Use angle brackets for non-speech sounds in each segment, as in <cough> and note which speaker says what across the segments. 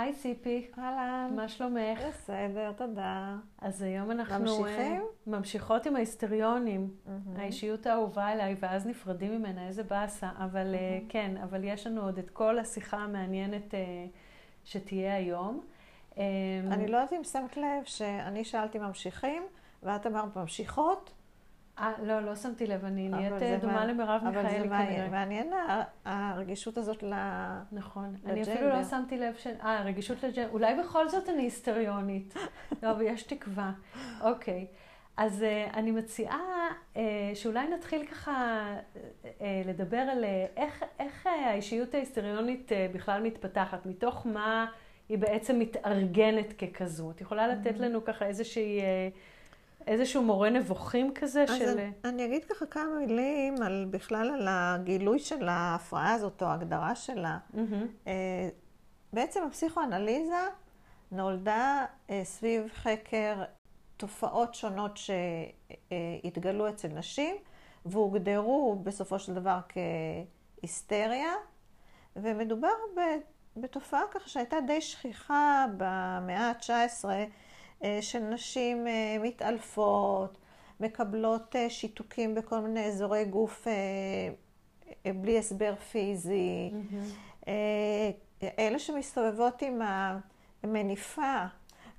Speaker 1: היי ציפי,
Speaker 2: אהלן.
Speaker 1: מה שלומך?
Speaker 2: בסדר, תודה.
Speaker 1: אז היום אנחנו
Speaker 2: ממשיכים?
Speaker 1: אה, ממשיכות עם ההיסטריונים, האישיות האהובה אליי, ואז נפרדים ממנה, איזה באסה. אבל אה, כן, אבל יש לנו עוד את כל השיחה המעניינת אה, שתהיה היום. אה,
Speaker 2: אני לא יודעת אם שמת לב שאני שאלתי ממשיכים, ואת אמרת ממשיכות.
Speaker 1: אה, לא, לא שמתי לב, אני
Speaker 2: אבל
Speaker 1: נהיית
Speaker 2: זה
Speaker 1: אה, דומה
Speaker 2: מה-
Speaker 1: למרב
Speaker 2: אבל
Speaker 1: מיכאלי
Speaker 2: זה מעניין,
Speaker 1: כנראה.
Speaker 2: מעניין הרגישות הזאת ל...
Speaker 1: נכון. אני
Speaker 2: לג'נדר.
Speaker 1: אפילו לא שמתי לב ש... אה, רגישות לג'נדר. אולי בכל זאת אני היסטריונית. <laughs> לא, אבל יש תקווה. אוקיי. אז uh, אני מציעה uh, שאולי נתחיל ככה לדבר על איך, איך האישיות ההיסטריונית בכלל מתפתחת, מתוך מה היא בעצם מתארגנת ככזו. את יכולה לתת לנו ככה איזושהי, איזשהו מורה נבוכים כזה
Speaker 2: אז
Speaker 1: של...
Speaker 2: אני, אני אגיד ככה כמה מילים על, בכלל על הגילוי של ההפרעה הזאת, או ההגדרה שלה. אה, בעצם הפסיכואנליזה נולדה אה, סביב חקר תופעות שונות שהתגלו אצל נשים והוגדרו בסופו של דבר כהיסטריה, ומדובר ב- בתופעה ככה שהייתה די שכיחה במאה ה-19 אה, של נשים אה, מתעלפות, מקבלות אה, שיתוקים בכל מיני אזורי גוף אה, אה, בלי הסבר פיזי. אה, אלה שמסתובבות עם המניפה,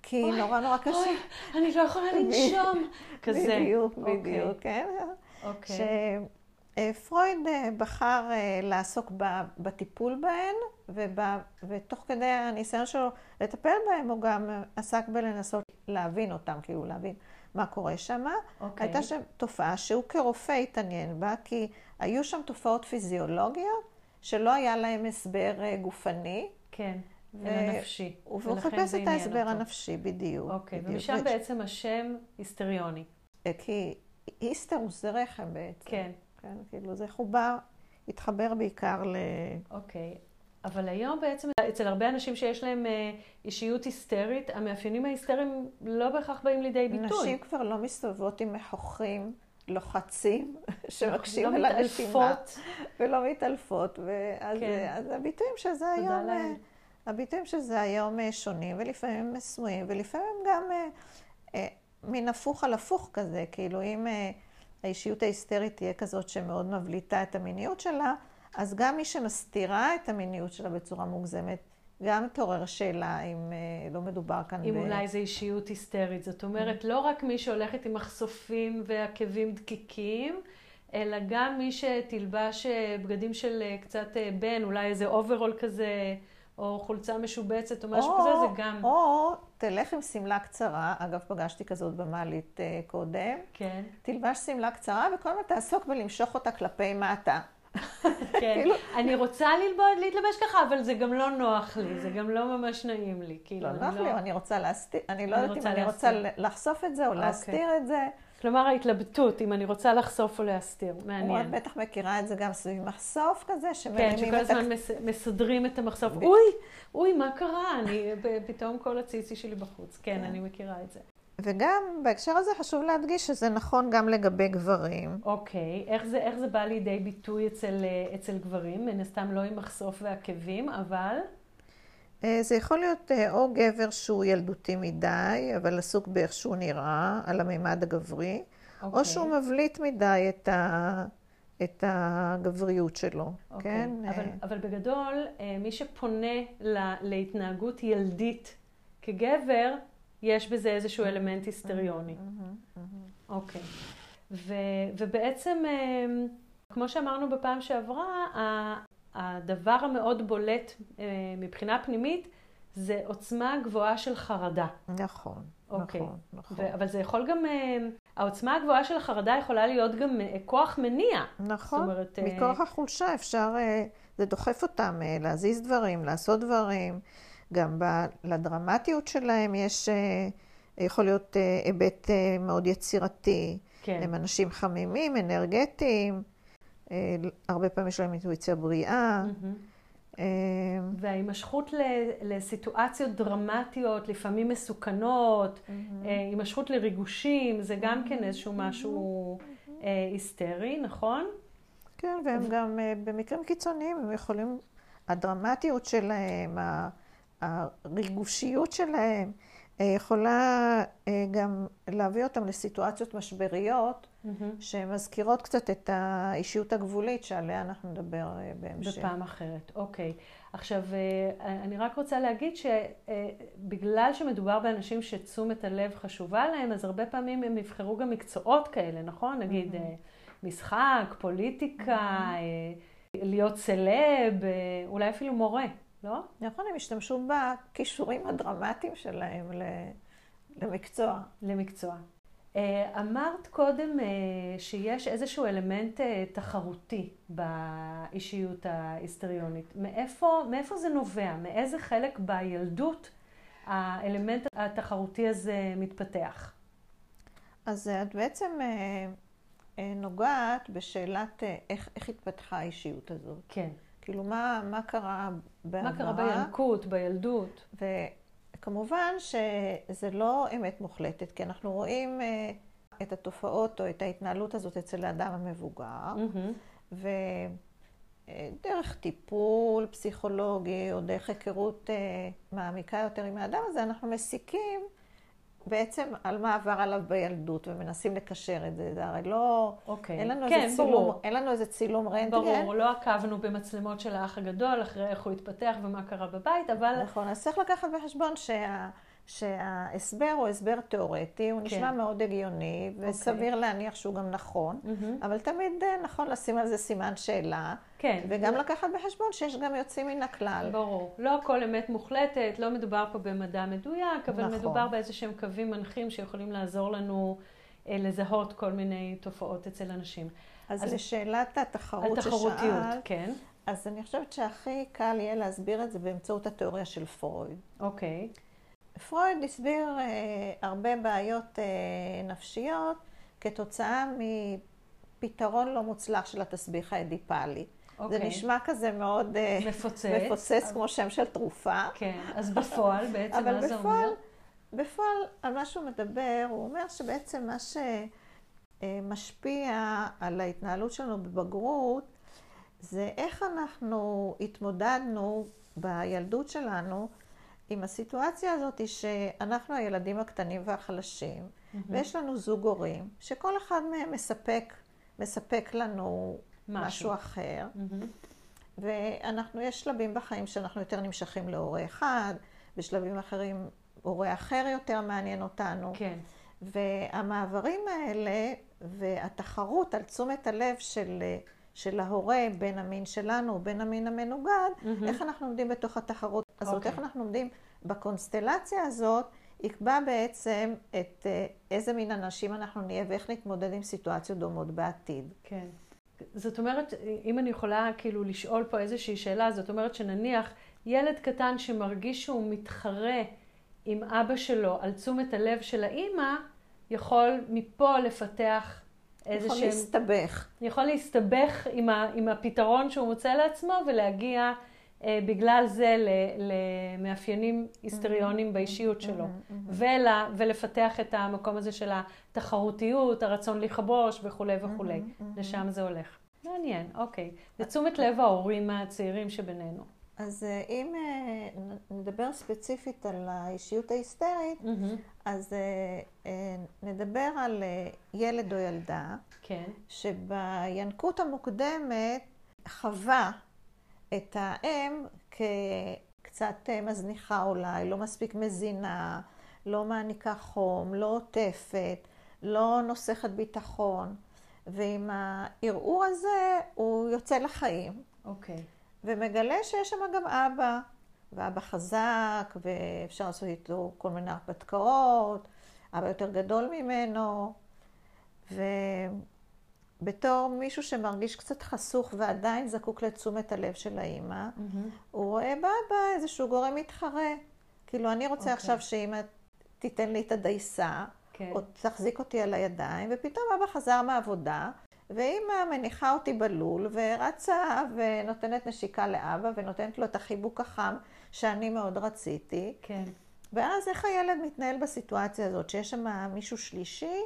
Speaker 2: כי
Speaker 1: אוי,
Speaker 2: נורא נורא קשה.
Speaker 1: אוי, אני לא יכולה לנשום. <laughs> כזה.
Speaker 2: בדיוק,
Speaker 1: אוקיי.
Speaker 2: בדיוק, כן.
Speaker 1: אוקיי.
Speaker 2: שפרויד אה, בחר אה, לעסוק בטיפול בהן, ותוך כדי הניסיון שלו לטפל בהן, הוא גם אה, עסק בלנסות להבין אותם, כאילו להבין מה קורה שם.
Speaker 1: אוקיי.
Speaker 2: הייתה שם תופעה שהוא כרופא התעניין בה, כי היו שם תופעות פיזיולוגיות שלא היה להם הסבר אה, גופני.
Speaker 1: כן,
Speaker 2: ו-
Speaker 1: אלא נפשי.
Speaker 2: והוא חיפש את ההסבר
Speaker 1: אותו.
Speaker 2: הנפשי, בדיוק.
Speaker 1: אוקיי,
Speaker 2: בדיוק.
Speaker 1: ומשם
Speaker 2: ו-
Speaker 1: בעצם השם היסטריוני.
Speaker 2: אה, כי היסטרוס זה רחם בעצם.
Speaker 1: כן.
Speaker 2: כן, כאילו זה חובר, התחבר בעיקר ל...
Speaker 1: אוקיי. אבל היום בעצם אצל הרבה אנשים שיש להם אה, אישיות היסטרית, המאפיינים ההיסטריים לא בהכרח באים לידי ביטוי.
Speaker 2: נשים כבר לא מסתובבות עם מכוחים לוחצים <laughs> שמקשים
Speaker 1: לא
Speaker 2: על הנשימה. ולא מתעלפות. ואז
Speaker 1: כן.
Speaker 2: הביטויים של זה היום... אה, הביטויים של זה היום אה, שונים, ולפעמים הם סמויים, ולפעמים גם אה, אה, מין הפוך על הפוך כזה. כאילו אם אה, האישיות ההיסטרית תהיה כזאת שמאוד מבליטה את המיניות שלה, אז גם מי שמסתירה את המיניות שלה בצורה מוגזמת, גם תעורר שאלה אם אה, לא מדובר כאן
Speaker 1: אם אולי זו אישיות היסטרית. זאת אומרת, לא רק מי שהולכת עם מחשופים ועקבים דקיקים, אלא גם מי שתלבש אה, בגדים של אה, קצת בן, אולי איזה אוברול כזה, או חולצה משובצת או משהו כזה, זה גם...
Speaker 2: או תלך עם שמלה קצרה, אגב, פגשתי כזאת במעלית אה, קודם,
Speaker 1: כן,
Speaker 2: תלבש שמלה קצרה וכל הזמן תעסוק בלמשוך אותה כלפי מטה.
Speaker 1: כן.
Speaker 2: כאילו-
Speaker 1: אני רוצה ללבוד, להתלבש ככה, אבל זה גם לא נוח לי, זה גם לא ממש נעים לי. כאילו,
Speaker 2: לא נוח לי, אני רוצה להסתיר, אני לא יודעת אם אני רוצה. לחשוף את זה או
Speaker 1: אוקיי.
Speaker 2: להסתיר את זה.
Speaker 1: כלומר, ההתלבטות, אם אני רוצה לחשוף או להסתיר.
Speaker 2: את
Speaker 1: מעניין.
Speaker 2: בטח מכירה את זה גם סביב מחשוף כזה,
Speaker 1: כן,
Speaker 2: שמרימים
Speaker 1: שכל
Speaker 2: את ה...
Speaker 1: הזמן מס- מסדרים את המחשוף. אוי, אוי, מה קרה? אני, פתאום כל הציצי שלי בחוץ. כן,
Speaker 2: כן.
Speaker 1: אני מכירה את זה.
Speaker 2: וגם בהקשר הזה חשוב להדגיש שזה נכון גם לגבי גברים.
Speaker 1: אוקיי, איך זה, איך זה בא לידי ביטוי אצל, אה, אצל גברים? מן הסתם לא עם מחשוף ועקבים, אבל...
Speaker 2: אה, זה יכול להיות אה, או גבר שהוא ילדותי מדי, אבל עסוק באיך שהוא נראה, על המימד הגברי,
Speaker 1: אוקיי.
Speaker 2: או שהוא מבליט מדי את, ה... את הגבריות שלו,
Speaker 1: אוקיי.
Speaker 2: כן?
Speaker 1: אבל, אבל בגדול, מי שפונה לה, להתנהגות ילדית כגבר, יש בזה איזשהו אלמנט היסטריוני. אוקיי. ובעצם, אה, כמו שאמרנו בפעם שעברה, הדבר המאוד בולט אה, מבחינה פנימית זה עוצמה גבוהה של חרדה.
Speaker 2: נכון,
Speaker 1: אוקיי.
Speaker 2: נכון, נכון.
Speaker 1: ו- אבל זה יכול גם, אה, העוצמה הגבוהה של החרדה יכולה להיות גם אה, כוח מניע.
Speaker 2: נכון,
Speaker 1: זאת אומרת, אה,
Speaker 2: מכוח החולשה אפשר, אה, זה דוחף אותם להזיז דברים, לעשות דברים. גם לדרמטיות שלהם יש, אה, יכול להיות אה, היבט אה, מאוד יצירתי.
Speaker 1: כן.
Speaker 2: הם אנשים חמימים, אנרגטיים, הרבה פעמים יש להם אינטואיציה בריאה. אה,
Speaker 1: וההימשכות לסיטואציות דרמטיות, לפעמים מסוכנות, אה, הימשכות לריגושים, זה גם כן איזשהו משהו היסטרי, נכון?
Speaker 2: כן, והם גם במקרים קיצוניים, הם יכולים, הדרמטיות שלהם, ה- שהריגושיות שלהם אה, יכולה אה, גם להביא אותם לסיטואציות משבריות, שמזכירות קצת את האישיות הגבולית שעליה אנחנו נדבר אה, בהמשך.
Speaker 1: בפעם אחרת, אוקיי. עכשיו, אני רק רוצה להגיד שבגלל שמדובר באנשים שתשומת הלב חשובה להם, אז הרבה פעמים הם יבחרו גם מקצועות כאלה, נכון? נגיד משחק, פוליטיקה, להיות סלב, אולי אפילו מורה. לא?
Speaker 2: נכון, הם השתמשו בכישורים הדרמטיים שלהם למקצוע.
Speaker 1: למקצוע. אה, אמרת קודם אה, שיש איזשהו אלמנט אה, תחרותי באישיות ההיסטריונית. מאיפה, מאיפה זה נובע? מאיזה חלק בילדות האלמנט התחרותי הזה מתפתח?
Speaker 2: אז את בעצם נוגעת בשאלת איך, איך התפתחה האישיות הזאת.
Speaker 1: כן.
Speaker 2: כאילו, מה, מה קרה בעברה?
Speaker 1: מה קרה בינקות, בילדות?
Speaker 2: וכמובן שזה לא אמת מוחלטת, כי אנחנו רואים אה, את התופעות או את ההתנהלות הזאת אצל האדם המבוגר, mm-hmm. ודרך טיפול פסיכולוגי או דרך היכרות אה, מעמיקה יותר עם האדם הזה, אנחנו מסיקים בעצם על מה עבר עליו בילדות, ומנסים לקשר את זה. זה הרי לא...
Speaker 1: אוקיי.
Speaker 2: אין לנו
Speaker 1: כן,
Speaker 2: איזה צילום. אין לנו איזה צילום רנטגן.
Speaker 1: ברור, לא עקבנו במצלמות של האח הגדול, אחרי איך הוא התפתח ומה קרה בבית, אבל...
Speaker 2: נכון, אז צריך לקחת בחשבון שה... שההסבר הוא הסבר תיאורטי, הוא כן. נשמע מאוד הגיוני, אוקיי. וסביר okay. להניח שהוא גם נכון, mm-hmm. אבל תמיד אה, נכון לשים על זה סימן שאלה,
Speaker 1: כן.
Speaker 2: וגם לקחת בחשבון שיש גם יוצאים מן הכלל.
Speaker 1: ברור. לא הכל אמת מוחלטת, לא מדובר פה במדע מדויק, אבל נכון. מדובר באיזה שהם קווים מנחים שיכולים לעזור לנו אה, לזהות כל מיני תופעות אצל אנשים.
Speaker 2: אז, אז לשאלת התחרות ששאלת,
Speaker 1: התחרותיות, כן.
Speaker 2: אז אני חושבת שהכי קל יהיה להסביר את זה באמצעות התיאוריה של פרויד.
Speaker 1: אוקיי.
Speaker 2: פרויד הסביר אה, הרבה בעיות אה, נפשיות כתוצאה מפתרון לא מוצלח של התסביך האדיפלי. Okay. זה אוקיי. נשמע כזה מאוד אה,
Speaker 1: מפוצץ,
Speaker 2: מפוצץ כמו שם של תרופה.
Speaker 1: כן, אז בפועל בעצם מה זה
Speaker 2: בפועל, אומר? בפועל, על מה שהוא מדבר, הוא אומר שבעצם מה שמשפיע על ההתנהלות שלנו בבגרות, זה איך אנחנו התמודדנו בילדות שלנו עם הסיטואציה הזאת שאנחנו הילדים הקטנים והחלשים, mm-hmm. ויש לנו זוג הורים, שכל אחד מהם מספק, מספק לנו משהו, משהו אחר. Mm-hmm. ואנחנו, יש שלבים בחיים שאנחנו יותר נמשכים להורה אחד, בשלבים אחרים הורה אחר יותר מעניין אותנו.
Speaker 1: כן.
Speaker 2: והמעברים האלה והתחרות על תשומת הלב של, של ההורה בין המין שלנו ובין המין המנוגד, mm-hmm. איך אנחנו עומדים בתוך התחרות הזאת, okay. אוקיי. איך אנחנו עומדים בקונסטלציה הזאת, יקבע בעצם את אה, איזה מין אנשים אנחנו נהיה ואיך נתמודד עם סיטואציות דומות בעתיד.
Speaker 1: כן. זאת אומרת, אם אני יכולה כאילו לשאול פה איזושהי שאלה, זאת אומרת שנניח ילד קטן שמרגיש שהוא מתחרה עם אבא שלו על תשומת הלב של האימא, יכול מפה לפתח איזה
Speaker 2: שהם... יכול להסתבך.
Speaker 1: יכול להסתבך עם, ה, עם הפתרון שהוא מוצא לעצמו ולהגיע בגלל זה למאפיינים היסטריונים mm-hmm. באישיות שלו, mm-hmm. ולפתח את המקום הזה של התחרותיות, הרצון לכבוש וכולי וכולי. לשם זה הולך. מעניין, אוקיי. לתשומת לב ההורים הצעירים שבינינו.
Speaker 2: אז אה, אם אה, נדבר ספציפית על האישיות ההיסטרית, mm-hmm. אז נדבר על ילד או ילדה,
Speaker 1: כן.
Speaker 2: שבינקות המוקדמת חווה את האם כקצת מזניחה אולי, לא מספיק מזינה, לא מעניקה חום, לא עוטפת, לא נוסכת ביטחון. ועם הערעור הזה הוא יוצא לחיים.
Speaker 1: אוקיי. Okay.
Speaker 2: ומגלה שיש שם גם אבא, ואבא חזק, ואפשר לעשות איתו כל מיני הרפתקאות, אבא יותר גדול ממנו, ו... בתור מישהו שמרגיש קצת חסוך ועדיין זקוק לתשומת הלב של האימא, mm-hmm. הוא רואה באבא איזשהו גורם מתחרה. כאילו, אני רוצה okay. אוקיי. עכשיו שאימא תיתן לי את הדייסה, okay. כן. או תחזיק אותי על הידיים, ופתאום אבא חזר מהעבודה, ואימא מניחה אותי בלול, ורצה ונותנת נשיקה לאבא, ונותנת לו את החיבוק החם שאני מאוד רציתי.
Speaker 1: כן.
Speaker 2: ואז איך הילד מתנהל בסיטואציה הזאת, שיש שם מישהו שלישי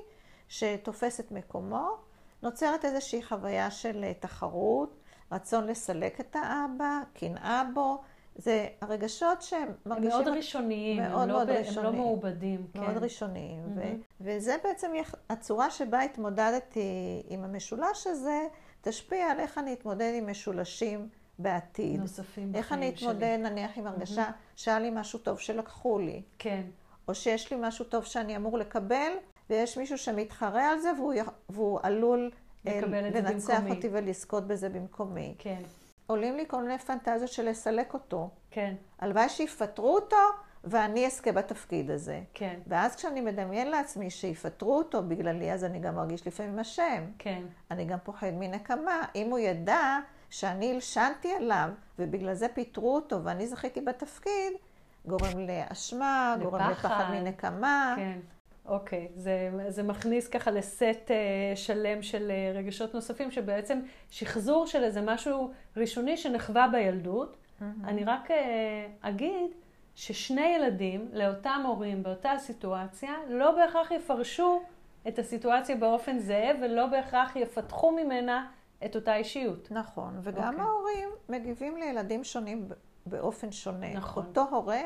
Speaker 2: שתופס את מקומו, נוצרת איזושהי חוויה של אה, תחרות, רצון לסלק את האבא, קנאה בו, זה הרגשות שהם
Speaker 1: הם
Speaker 2: מרגישים...
Speaker 1: מאוד ראשוניים,
Speaker 2: מאוד
Speaker 1: הם, לא,
Speaker 2: מאוד
Speaker 1: ב- הם
Speaker 2: ראשוניים.
Speaker 1: לא מעובדים.
Speaker 2: מאוד
Speaker 1: כן.
Speaker 2: ראשוניים. ו-
Speaker 1: מהמם.
Speaker 2: וזה בעצם יח- הצורה שבה התמודדתי עם המשולש הזה, תשפיע על איך אני אתמודד עם משולשים בעתיד.
Speaker 1: נוספים
Speaker 2: איך אני
Speaker 1: בחיים שלי.
Speaker 2: אתמודד נניח עם הרגשה שהיה לי משהו טוב שלקחו לי,
Speaker 1: כן,
Speaker 2: או שיש לי משהו טוב שאני אמור לקבל, ויש מישהו שמתחרה על זה והוא, והוא עלול אה, לנצח
Speaker 1: במקומי.
Speaker 2: אותי ולזכות בזה במקומי.
Speaker 1: כן,
Speaker 2: עולים לי כל מיני פנטזיות של לסלק אותו.
Speaker 1: כן,
Speaker 2: הלוואי שיפטרו אותו ואני אזכה בתפקיד הזה.
Speaker 1: כן,
Speaker 2: ואז כשאני מדמיין לעצמי שיפטרו אותו בגללי, אז אני גם מרגיש לפעמים אשם.
Speaker 1: כן,
Speaker 2: אני גם פוחד מנקמה. אם הוא ידע שאני הלשנתי עליו, ובגלל זה פיטרו אותו ואני זכיתי בתפקיד, גורם לאשמה, גורם
Speaker 1: לפחד.
Speaker 2: לפחד מנקמה.
Speaker 1: כן. אוקיי, זה, זה מכניס ככה לסט אה, שלם של אה, רגשות נוספים, שבעצם שחזור של איזה משהו ראשוני שנחווה בילדות. אני רק אה, אגיד ששני ילדים לאותם הורים באותה סיטואציה, לא בהכרח יפרשו את הסיטואציה באופן זהה, ולא בהכרח יפתחו ממנה את אותה אישיות.
Speaker 2: נכון, וגם
Speaker 1: אוקיי.
Speaker 2: ההורים מגיבים לילדים שונים באופן שונה.
Speaker 1: נכון.
Speaker 2: אותו הורה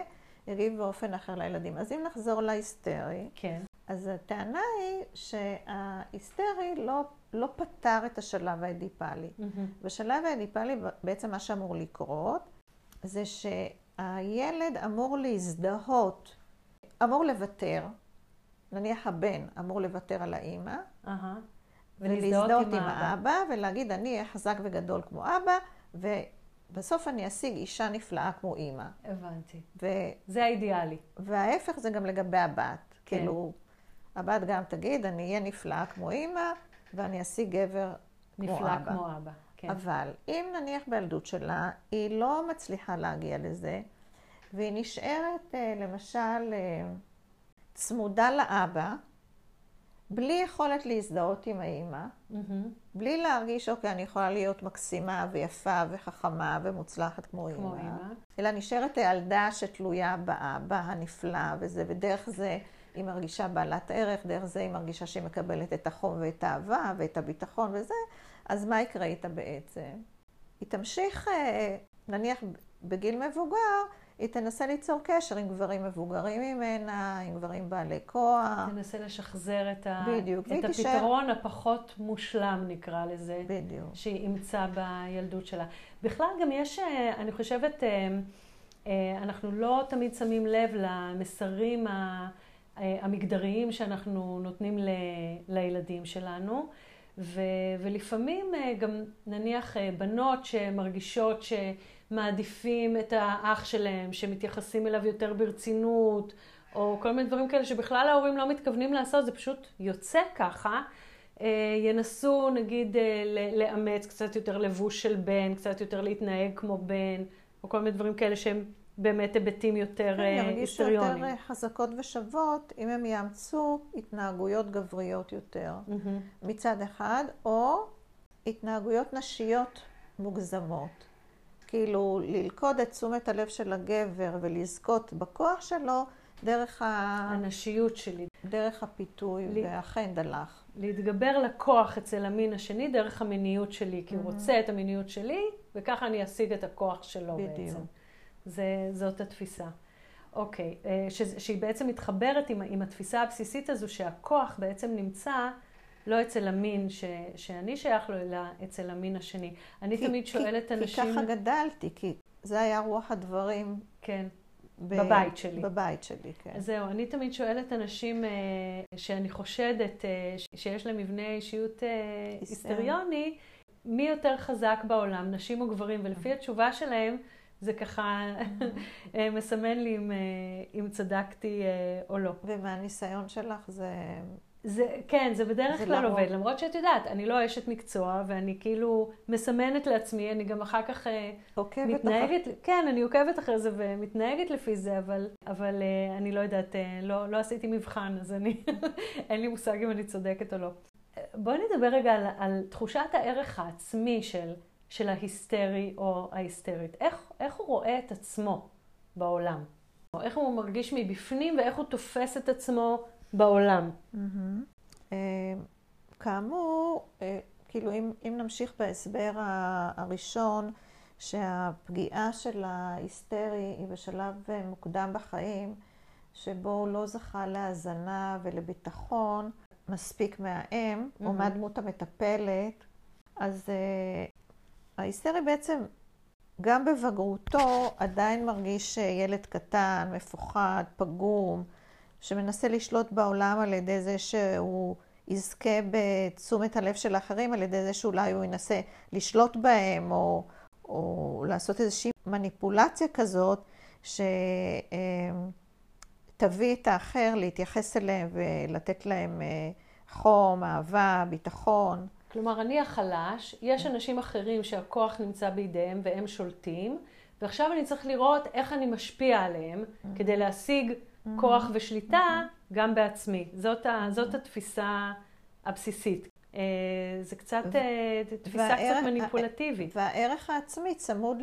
Speaker 2: יגיב באופן אחר לילדים. אז אם נחזור להיסטרי,
Speaker 1: כן,
Speaker 2: אז הטענה היא שההיסטרי לא, לא פתר את השלב האדיפלי. בשלב האדיפלי בעצם מה שאמור לקרות זה שהילד אמור להזדהות, אמור לוותר, נניח הבן אמור לוותר על האימא,
Speaker 1: אהה.
Speaker 2: ולהזדהות עם האבא, ולהגיד אני אהיה חזק וגדול כמו אבא, ובסוף אני אשיג אישה נפלאה כמו אימא.
Speaker 1: הבנתי.
Speaker 2: ו...
Speaker 1: זה האידיאלי.
Speaker 2: וההפך זה גם לגבי הבת.
Speaker 1: כן.
Speaker 2: כאילו, הבת גם תגיד, אני אהיה נפלאה כמו אימא, ואני אשיג גבר כמו
Speaker 1: נפלא
Speaker 2: אבא.
Speaker 1: כמו אבא. כן.
Speaker 2: אבל אם נניח בילדות שלה, היא לא מצליחה להגיע לזה, והיא נשארת אה, למשל אה, צמודה לאבא, בלי יכולת להזדהות עם האימא,
Speaker 1: מהמם.
Speaker 2: בלי להרגיש, אוקיי, אני יכולה להיות מקסימה ויפה וחכמה ומוצלחת כמו,
Speaker 1: כמו
Speaker 2: אימא,
Speaker 1: אימא.
Speaker 2: אלא נשארת הילדה שתלויה באבא הנפלא וזה, ודרך זה היא מרגישה בעלת ערך, דרך זה היא מרגישה שהיא מקבלת את החום ואת האהבה ואת הביטחון וזה, אז מה יקרה איתה בעצם? היא תמשיך, אה, נניח בגיל מבוגר, היא תנסה ליצור קשר עם גברים מבוגרים ממנה, עם גברים בעלי כוח.
Speaker 1: תנסה לשחזר את, ה...
Speaker 2: בדיוק,
Speaker 1: את הפתרון הפחות מושלם, נקרא לזה,
Speaker 2: בדיוק.
Speaker 1: שהיא אימצה בילדות שלה. בכלל גם יש, אה, אני חושבת, אה, אנחנו לא תמיד שמים לב למסרים ה- המגדריים שאנחנו נותנים ל- לילדים שלנו. ו- ולפעמים אה, גם נניח אה, בנות שמרגישות שמעדיפים את האח שלהם, שמתייחסים אליו יותר ברצינות, או כל מיני דברים כאלה שבכלל ההורים לא מתכוונים לעשות, זה פשוט יוצא ככה. אה, ינסו נגיד אה, לאמץ קצת יותר לבוש של בן, קצת יותר להתנהג כמו בן, או כל מיני דברים כאלה שהם באמת היבטים יותר
Speaker 2: כן,
Speaker 1: אה,
Speaker 2: ירגישו
Speaker 1: היסטריוניים.
Speaker 2: יותר אה, חזקות ושוות אם הם יאמצו התנהגויות גבריות יותר
Speaker 1: מהמם.
Speaker 2: מצד אחד, או התנהגויות נשיות מוגזמות. כאילו ללכוד את תשומת הלב של הגבר ולזכות בכוח שלו דרך, ה...
Speaker 1: הנשיות שלי,
Speaker 2: דרך הפיתוי
Speaker 1: לי-
Speaker 2: והחן דלך.
Speaker 1: להתגבר לכוח אצל המין השני דרך המיניות שלי, כי הוא רוצה את המיניות שלי, וככה אני אשיג את הכוח שלו
Speaker 2: בדיוק.
Speaker 1: בעצם. זה, זאת התפיסה. אוקיי, אה, ש, שהיא בעצם מתחברת עם, עם התפיסה הבסיסית הזו שהכוח בעצם נמצא לא אצל המין ש, שאני שייך לו, אלא אצל המין השני. אני
Speaker 2: כי-
Speaker 1: תמיד שואלת
Speaker 2: כי,
Speaker 1: אנשים...
Speaker 2: כי ככה גדלתי, כי זה היה רוח הדברים
Speaker 1: כן,
Speaker 2: ב...
Speaker 1: בבית שלי.
Speaker 2: בבית שלי, כן.
Speaker 1: זהו, אני תמיד שואלת אנשים אה, שאני חושדת אה, שיש להם מבנה אישיות אה,
Speaker 2: היסטרי.
Speaker 1: היסטריוני, מי יותר חזק בעולם, נשים או גברים. ולפי התשובה שלהם, זה ככה אה, מסמן לי אם, אה, אם צדקתי אה, או לא.
Speaker 2: ומהניסיון שלך זה...
Speaker 1: זה, כן, זה בדרך כלל
Speaker 2: לרוב.
Speaker 1: עובד, למרות שאת יודעת, אני לא אשת מקצוע, ואני כאילו מסמנת לעצמי, אני גם אחר כך
Speaker 2: עוקבת
Speaker 1: מתנהגת, כן, אני עוקבת אחרי זה ומתנהגת לפי זה, אבל, אבל אני לא יודעת, לא, לא עשיתי מבחן, אז אני, <laughs> אין לי מושג אם אני צודקת או לא. בואי נדבר רגע על, על תחושת הערך העצמי של, של ההיסטרי או ההיסטרית. איך, איך הוא רואה את עצמו בעולם? או איך הוא מרגיש מבפנים ואיך הוא תופס את עצמו בעולם.
Speaker 2: אה, כאמור, אה, כאילו אם, אם נמשיך בהסבר הראשון, שהפגיעה של ההיסטרי היא בשלב מוקדם בחיים, שבו הוא לא זכה להאזנה ולביטחון מספיק מהאם, mm-hmm. או מהדמות המטפלת. אז ההיסטרי בעצם, גם בבגרותו, עדיין מרגיש ילד קטן, מפוחד, פגום, שמנסה לשלוט בעולם על ידי זה שהוא יזכה בתשומת הלב של האחרים, על ידי זה שאולי הוא ינסה לשלוט בהם, או, או לעשות איזושהי מניפולציה כזאת, שתביא את האחר להתייחס אליהם ולתת להם אה, חום, אהבה, ביטחון.
Speaker 1: כלומר, אני החלש, יש אנשים אחרים שהכוח נמצא בידיהם והם שולטים, ועכשיו אני צריך לראות איך אני משפיע עליהם כדי להשיג כוח ושליטה גם בעצמי. זאת, ה, זאת התפיסה הבסיסית. אה, זה קצת אה, תפיסה והערך, קצת מניפולטיבית.
Speaker 2: והערך העצמי צמוד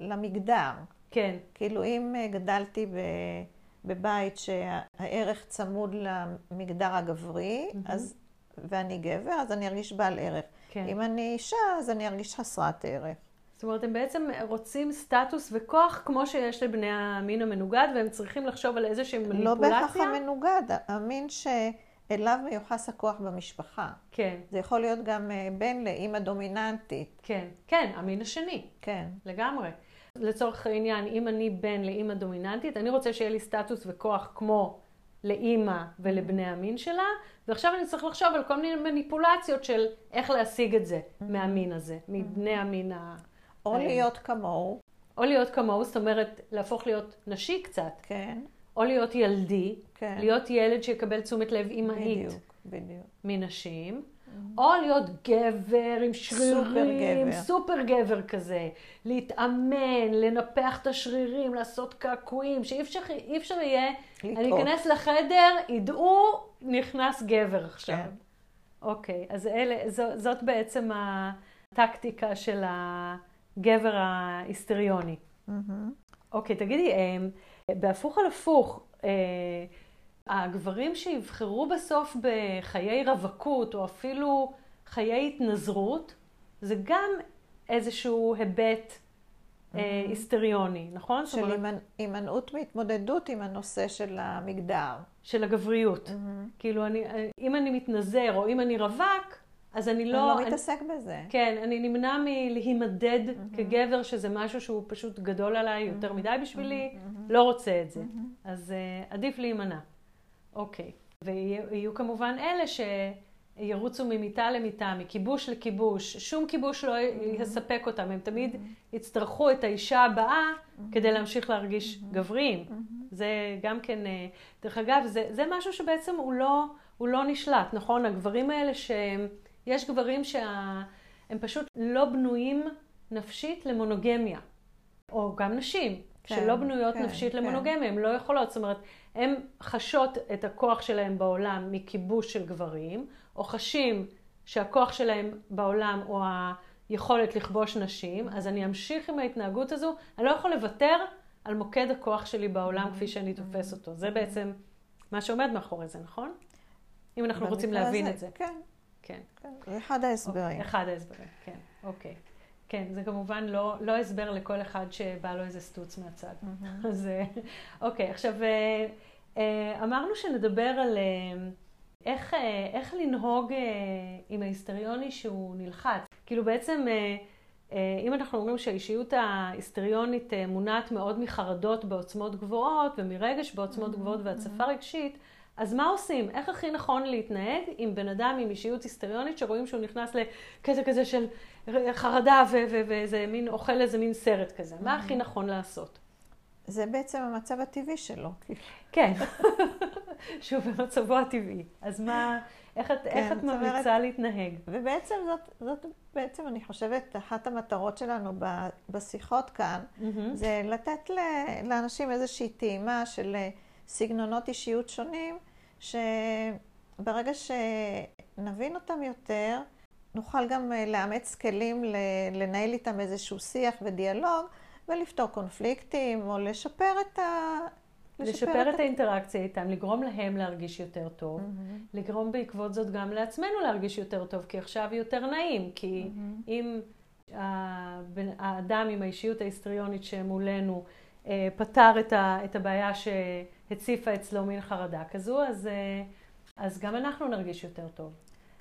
Speaker 2: למגדר.
Speaker 1: כן.
Speaker 2: כאילו אם אה, גדלתי בבית שהערך צמוד למגדר הגברי, mm-hmm. אז, ואני גבר, אז אני ארגיש בעל ערך. כן. אם אני אישה, אז אני ארגיש חסרת ערך.
Speaker 1: זאת אומרת, הם בעצם רוצים סטטוס וכוח כמו שיש לבני המין המנוגד, והם צריכים לחשוב על איזושהי מניפולציה.
Speaker 2: לא בהכרח המנוגד, המין שאליו מיוחס הכוח במשפחה.
Speaker 1: כן.
Speaker 2: זה יכול להיות גם אה, בן לאימא דומיננטית.
Speaker 1: כן, כן, המין השני.
Speaker 2: כן.
Speaker 1: לגמרי. לצורך העניין, אם אני בן לאימא דומיננטית, אני רוצה שיהיה לי סטטוס וכוח כמו לאימא ולבני המין שלה, ועכשיו אני צריך לחשוב על כל מיני מניפולציות של איך להשיג את זה מהמין הזה, מבני המין ה...
Speaker 2: או להיות כמוהו.
Speaker 1: או להיות כמוהו, זאת אומרת, להפוך להיות נשי קצת.
Speaker 2: כן.
Speaker 1: או להיות ילדי.
Speaker 2: כן.
Speaker 1: להיות ילד שיקבל תשומת לב אימהית.
Speaker 2: בדיוק, בדיוק.
Speaker 1: מנשים. או להיות גבר עם שרירים,
Speaker 2: סופר גבר.
Speaker 1: סופר גבר כזה, להתאמן, לנפח את השרירים, לעשות קעקועים, שאי אפשר, אפשר יהיה, לטעות. אני אכנס לחדר, ידעו, נכנס גבר עכשיו. כן. אוקיי, אז אלה, זו, זאת בעצם הטקטיקה של. הגבר ההיסטריוני. Mm-hmm. אוקיי, תגידי, אה, בהפוך על הפוך, אה, הגברים שיבחרו בסוף בחיי רווקות, או אפילו חיי התנזרות, זה גם איזשהו היבט mm-hmm. היסטריוני, נכון?
Speaker 2: של הימנעות מהתמודדות עם הנושא של המגדר.
Speaker 1: של הגבריות. Mm-hmm. כאילו, אני, אם אני מתנזר, או אם אני רווק, אז אני לא...
Speaker 2: אני לא מתעסק אני, בזה.
Speaker 1: כן, אני נמנע מלהימדד mm-hmm. כגבר, שזה משהו שהוא פשוט גדול עליי, יותר mm-hmm. מדי בשבילי, mm-hmm. לא רוצה את זה. Mm-hmm. אז uh, עדיף להימנע. אוקיי. ויהיו כמובן אלה שירוצו ממיטה למיטה, מכיבוש לכיבוש, שום כיבוש לא. יספק אותם, הם תמיד mm-hmm. יצטרכו את האישה הבאה mm-hmm. כדי להמשיך להרגיש mm-hmm. גבריים. זה גם כן, אה, דרך אגב, זה, זה משהו שבעצם הוא לא, הוא לא נשלט, נכון? הגברים האלה שהם... יש גברים שהם פשוט לא בנויים נפשית למונוגמיה, או גם נשים. כן, שלא בנויות כן, נפשית כן. למונוגמיה, הן לא יכולות, זאת אומרת, הן חשות את הכוח שלהן בעולם מכיבוש של גברים, או חשים שהכוח שלהם בעולם הוא היכולת לכבוש נשים, אז אני אמשיך עם ההתנהגות הזו, אני לא יכול לוותר על מוקד הכוח שלי בעולם כפי שאני תופס אותו. זה בעצם מה שעומד מאחורי זה, נכון? אם אנחנו רוצים להבין
Speaker 2: זה,
Speaker 1: את זה.
Speaker 2: כן,
Speaker 1: כן.
Speaker 2: זה אחד ההסברים.
Speaker 1: אחד ההסברים, כן, אוקיי. כן, זה כמובן לא, לא הסבר לכל אחד שבא לו איזה סטוץ מהצד. Mm-hmm. אז אה, אוקיי, עכשיו אה, אה, אמרנו שנדבר על איך, איך לנהוג עם ההיסטריוני שהוא נלחץ. כאילו בעצם, אם אנחנו אומרים שהאישיות ההיסטריונית מונעת מאוד מחרדות בעוצמות גבוהות ומרגש בעוצמות גבוהות והצפה רגשית, אז מה עושים? איך הכי נכון להתנהג עם בן אדם עם אישיות היסטריונית שרואים שהוא נכנס לקטע כזה של חרדה ואיזה מין, אוכל איזה מין סרט כזה? מה הכי נכון לעשות?
Speaker 2: זה בעצם המצב הטבעי שלו.
Speaker 1: כן, <laughs> שהוא במצבו הטבעי. אז מה, איך את, כן, איך את ממליצה אומרת, להתנהג?
Speaker 2: ובעצם זאת, זאת בעצם, אני חושבת, אחת המטרות שלנו בשיחות כאן, mm-hmm. זה לתת לאנשים איזושהי טעימה של סגנונות אישיות שונים, שברגע שנבין אותם יותר, נוכל גם אה, לאמץ כלים לנהל איתם איזשהו שיח ודיאלוג ולפתור קונפליקטים או לשפר את ה...
Speaker 1: לשפר, לשפר את, את האינטראקציה איתם, לגרום להם להרגיש יותר טוב, mm-hmm. לגרום בעקבות זאת גם לעצמנו להרגיש יותר טוב, כי עכשיו יותר נעים, כי mm-hmm. אם האדם עם האישיות ההיסטריונית שמולנו אה, פתר את הבעיה שהציפה אצלו מין חרדה כזו, אז, אה, אז גם אנחנו נרגיש יותר טוב.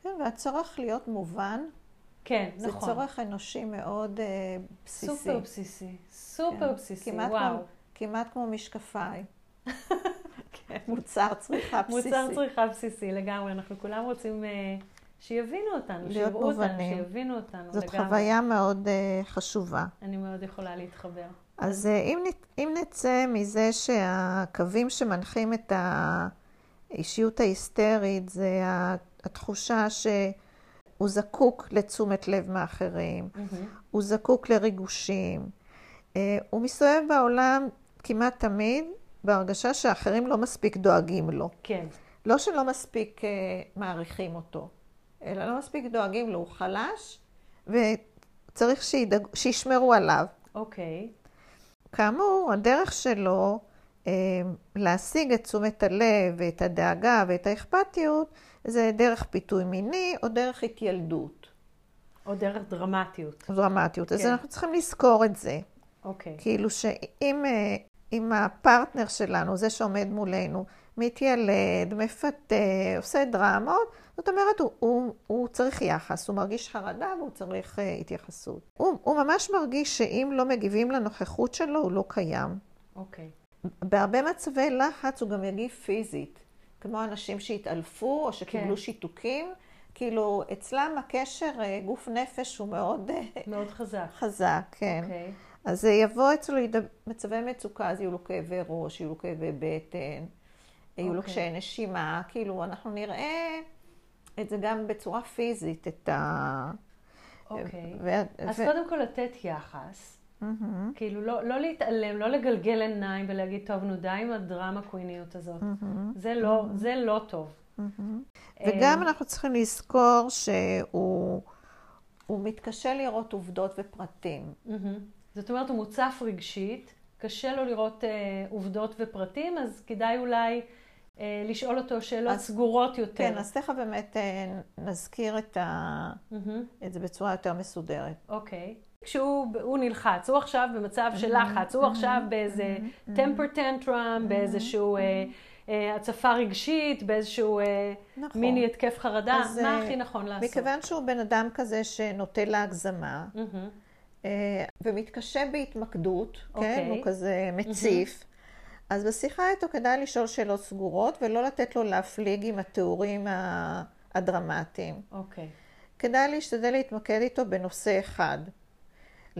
Speaker 2: כן, והצורך להיות מובן.
Speaker 1: כן, זה נכון.
Speaker 2: זה צורך אנושי מאוד uh, בסיסי.
Speaker 1: סופר בסיסי, סופר כן. בסיסי,
Speaker 2: כמעט
Speaker 1: וואו.
Speaker 2: כמו, כמעט כמו משקפיים. <laughs> כן. <laughs> מוצר צריכה <laughs> בסיסי.
Speaker 1: מוצר צריכה בסיסי, לגמרי. אנחנו כולם רוצים uh, שיבינו אותנו, שיראו אותנו, שיבינו אותנו.
Speaker 2: זאת לגמרי. חוויה מאוד uh, חשובה.
Speaker 1: אני מאוד יכולה להתחבר.
Speaker 2: אז uh, אם, אם נצא מזה שהקווים שמנחים את האישיות ההיסטרית זה התחושה ש... הוא זקוק לתשומת לב מאחרים, mm-hmm. הוא זקוק לריגושים. אה, הוא מסתובב בעולם כמעט תמיד בהרגשה שאחרים לא מספיק דואגים לו.
Speaker 1: כן.
Speaker 2: לא שלא מספיק uh, מעריכים אותו, אלא לא מספיק דואגים לו, הוא חלש, וצריך שידאג, שישמרו עליו.
Speaker 1: אוקיי. Okay.
Speaker 2: כאמור, הדרך שלו uh, להשיג את תשומת הלב ואת הדאגה ואת האכפתיות, זה דרך פיתוי מיני או דרך התיילדות.
Speaker 1: או דרך דרמטיות.
Speaker 2: דרמטיות. כן. אז אנחנו צריכים לזכור את זה.
Speaker 1: אוקיי.
Speaker 2: כאילו שאם אם הפרטנר שלנו, זה שעומד מולנו, מתיילד, מפתה, עושה דרמות, זאת אומרת, הוא, הוא, הוא צריך יחס, הוא מרגיש חרדה והוא צריך uh, התייחסות. הוא, הוא ממש מרגיש שאם לא מגיבים לנוכחות שלו, הוא לא קיים.
Speaker 1: אוקיי.
Speaker 2: בהרבה מצבי לחץ הוא גם יגיב פיזית. כמו אנשים שהתעלפו או שקיבלו כן. שיתוקים. כאילו, אצלם הקשר אה, גוף נפש הוא מאוד... אה,
Speaker 1: מאוד חזק.
Speaker 2: חזק, כן. Okay. אוקיי. אז יבוא אצלו מצבי מצוקה, אז יהיו לו כאבי ראש, יהיו לו כאבי בטן, יהיו okay. לו אוקיי. קשיי נשימה, כאילו, אנחנו נראה את זה גם בצורה פיזית, את ה...
Speaker 1: אוקיי. Okay. ו... אז ו... קודם כל לתת יחס. Mm-hmm. כאילו, לא, לא להתעלם, לא לגלגל עיניים ולהגיד, טוב, נו די עם הדרמה קוויניות הזאת. Mm-hmm. זה, לא, mm-hmm. זה לא טוב.
Speaker 2: Mm-hmm. וגם אנחנו צריכים לזכור שהוא מתקשה לראות עובדות ופרטים.
Speaker 1: Mm-hmm. זאת אומרת, הוא מוצף רגשית, קשה לו לראות אה, עובדות ופרטים, אז כדאי אולי אה, לשאול אותו שאלות אז, סגורות יותר.
Speaker 2: כן, אז תכף באמת אה, נזכיר את, ה... mm-hmm. את זה בצורה יותר מסודרת.
Speaker 1: אוקיי. Okay. כשהוא נלחץ, הוא עכשיו במצב של לחץ, הוא עכשיו באיזה temper tantrum, באיזשהו אה, אה, הצפה רגשית, באיזשהו אה, נכון. מיני התקף חרדה, מה הכי נכון לעשות?
Speaker 2: מכיוון שהוא בן אדם כזה שנוטה להגזמה, ומתקשה בהתמקדות. כן, אוקיי. הוא כזה מציף, אז בשיחה איתו כדאי לשאול שאלות סגורות, ולא לתת לו להפליג עם התיאורים הדרמטיים.
Speaker 1: אוקיי.
Speaker 2: כדאי להשתדל להתמקד איתו בנושא אחד.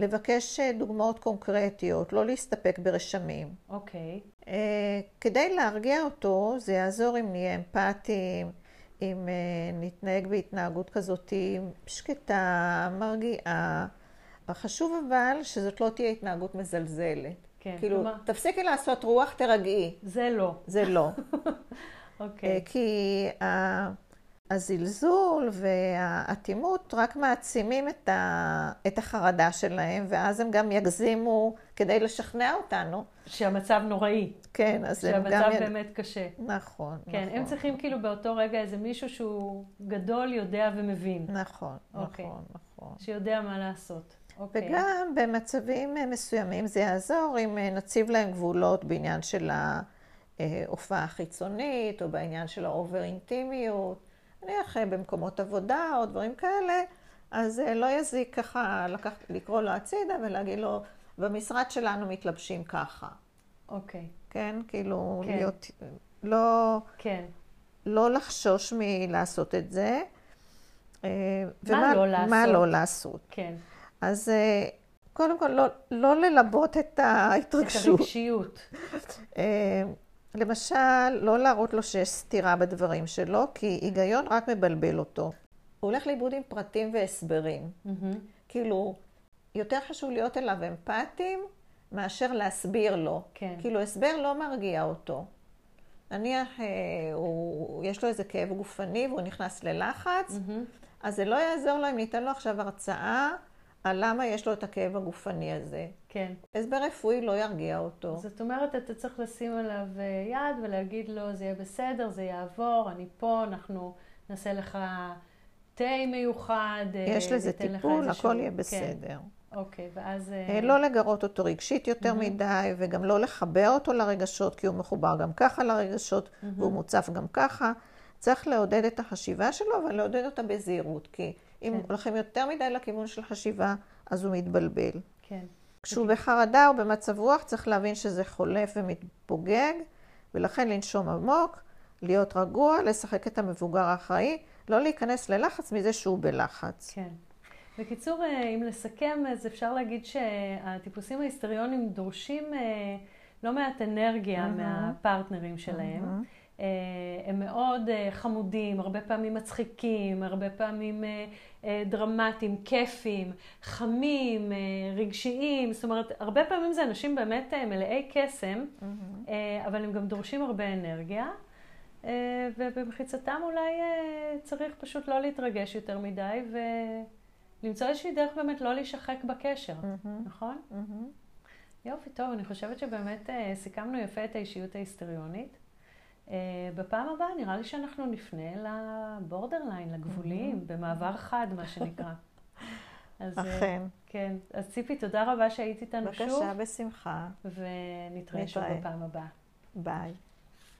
Speaker 2: לבקש אה, דוגמאות קונקרטיות, לא להסתפק ברשמים.
Speaker 1: אוקיי. Okay.
Speaker 2: אה, כדי להרגיע אותו, זה יעזור אם נהיה אמפתיים, אם אה, נתנהג בהתנהגות כזאת שקטה, מרגיעה. חשוב אבל שזאת לא תהיה התנהגות מזלזלת.
Speaker 1: כן,
Speaker 2: כאילו, כלומר... תפסיקי לעשות רוח, תרגעי.
Speaker 1: זה לא.
Speaker 2: זה לא. <laughs>
Speaker 1: אוקיי. okay.
Speaker 2: כי הזלזול והאטימות רק מעצימים את, ה, את החרדה שלהם, ואז הם גם יגזימו כדי לשכנע אותנו.
Speaker 1: שהמצב נוראי.
Speaker 2: כן, אז
Speaker 1: הם גם... שהמצב באמת קשה.
Speaker 2: נכון,
Speaker 1: כן,
Speaker 2: נכון.
Speaker 1: הם צריכים כאילו באותו רגע איזה מישהו שהוא גדול, יודע ומבין.
Speaker 2: נכון, אוקיי. נכון, נכון.
Speaker 1: שיודע מה לעשות.
Speaker 2: אוקיי. וגם במצבים מסוימים זה יעזור אם נציב להם גבולות בעניין של ההופעה החיצונית, או בעניין של ה over אינטימיות. נניח אה, במקומות עבודה או דברים כאלה, אז אה, לא יזיק ככה לקח, לקרוא לו הצידה ולהגיד לו, במשרד שלנו מתלבשים ככה.
Speaker 1: אוקיי.
Speaker 2: כן? כאילו, כן. להיות... לא...
Speaker 1: כן.
Speaker 2: לא לחשוש מלעשות את זה.
Speaker 1: אה, מה ומה, לא לעשות?
Speaker 2: מה לא לעשות.
Speaker 1: כן.
Speaker 2: אז קודם כל, לא, לא ללבות את ההתרגשות.
Speaker 1: את הרגשיות. <laughs>
Speaker 2: למשל, לא להראות לו שיש סתירה בדברים שלו, כי היגיון רק מבלבל אותו. הוא הולך לאיבוד עם פרטים והסברים. Mm-hmm. כאילו, יותר חשוב להיות אליו אמפתיים מאשר להסביר לו.
Speaker 1: כן.
Speaker 2: כאילו, הסבר לא מרגיע אותו. נניח, אה, הוא, יש לו איזה כאב גופני והוא נכנס ללחץ, mm-hmm. אז זה לא יעזור לו אם ניתן לו עכשיו הרצאה על למה יש לו את הכאב הגופני הזה.
Speaker 1: כן.
Speaker 2: הסבר רפואי לא ירגיע אותו.
Speaker 1: זאת אומרת, אתה צריך לשים עליו אה, יד ולהגיד לו, זה יהיה בסדר, זה יעבור, אני פה, אנחנו נעשה לך תה מיוחד. אה,
Speaker 2: יש לזה טיפול, הכל יהיה
Speaker 1: כן.
Speaker 2: בסדר.
Speaker 1: אוקיי, ואז... אה,
Speaker 2: לא לגרות אותו רגשית יותר מדי, וגם לא לחבר אותו לרגשות, כי הוא מחובר גם ככה לרגשות, והוא מוצף גם ככה. צריך לעודד את החשיבה שלו, אבל לעודד אותה בזהירות, כי אם
Speaker 1: כן.
Speaker 2: הולכים יותר מדי לכיוון של חשיבה, אז הוא מתבלבל.
Speaker 1: כן,
Speaker 2: כשהוא בחרדה או במצב רוח, צריך להבין שזה חולף ומתפוגג, ולכן לנשום עמוק, להיות רגוע, לשחק את המבוגר האחראי, לא להיכנס ללחץ מזה שהוא בלחץ.
Speaker 1: כן. בקיצור, אה, אם לסכם, אז אפשר להגיד שהטיפוסים ההיסטריונים דורשים אה, לא מעט אנרגיה מהפרטנרים שלהם. אה, הם מאוד אה, חמודים, הרבה פעמים מצחיקים, הרבה פעמים אה, דרמטיים, כיפיים, חמים, רגשיים. זאת אומרת, הרבה פעמים זה אנשים באמת מלאי קסם, אה, אבל הם גם דורשים הרבה אנרגיה. ובמחיצתם אולי צריך פשוט לא להתרגש יותר מדי ולמצוא איזושהי דרך באמת לא להישחק בקשר, נכון? יופי, טוב, אני חושבת שבאמת סיכמנו יפה את האישיות ההיסטריונית. אה, בפעם הבאה נראה לי שאנחנו נפנה לבורדרליין, לגבולים, במעבר חד, מה שנקרא. <laughs> אז, אה,
Speaker 2: אכן.
Speaker 1: כן. אז ציפי, תודה רבה שהיית איתנו שוב,
Speaker 2: בבקשה, בשמחה.
Speaker 1: ונתראה שוב. בפעם הבאה.
Speaker 2: ביי.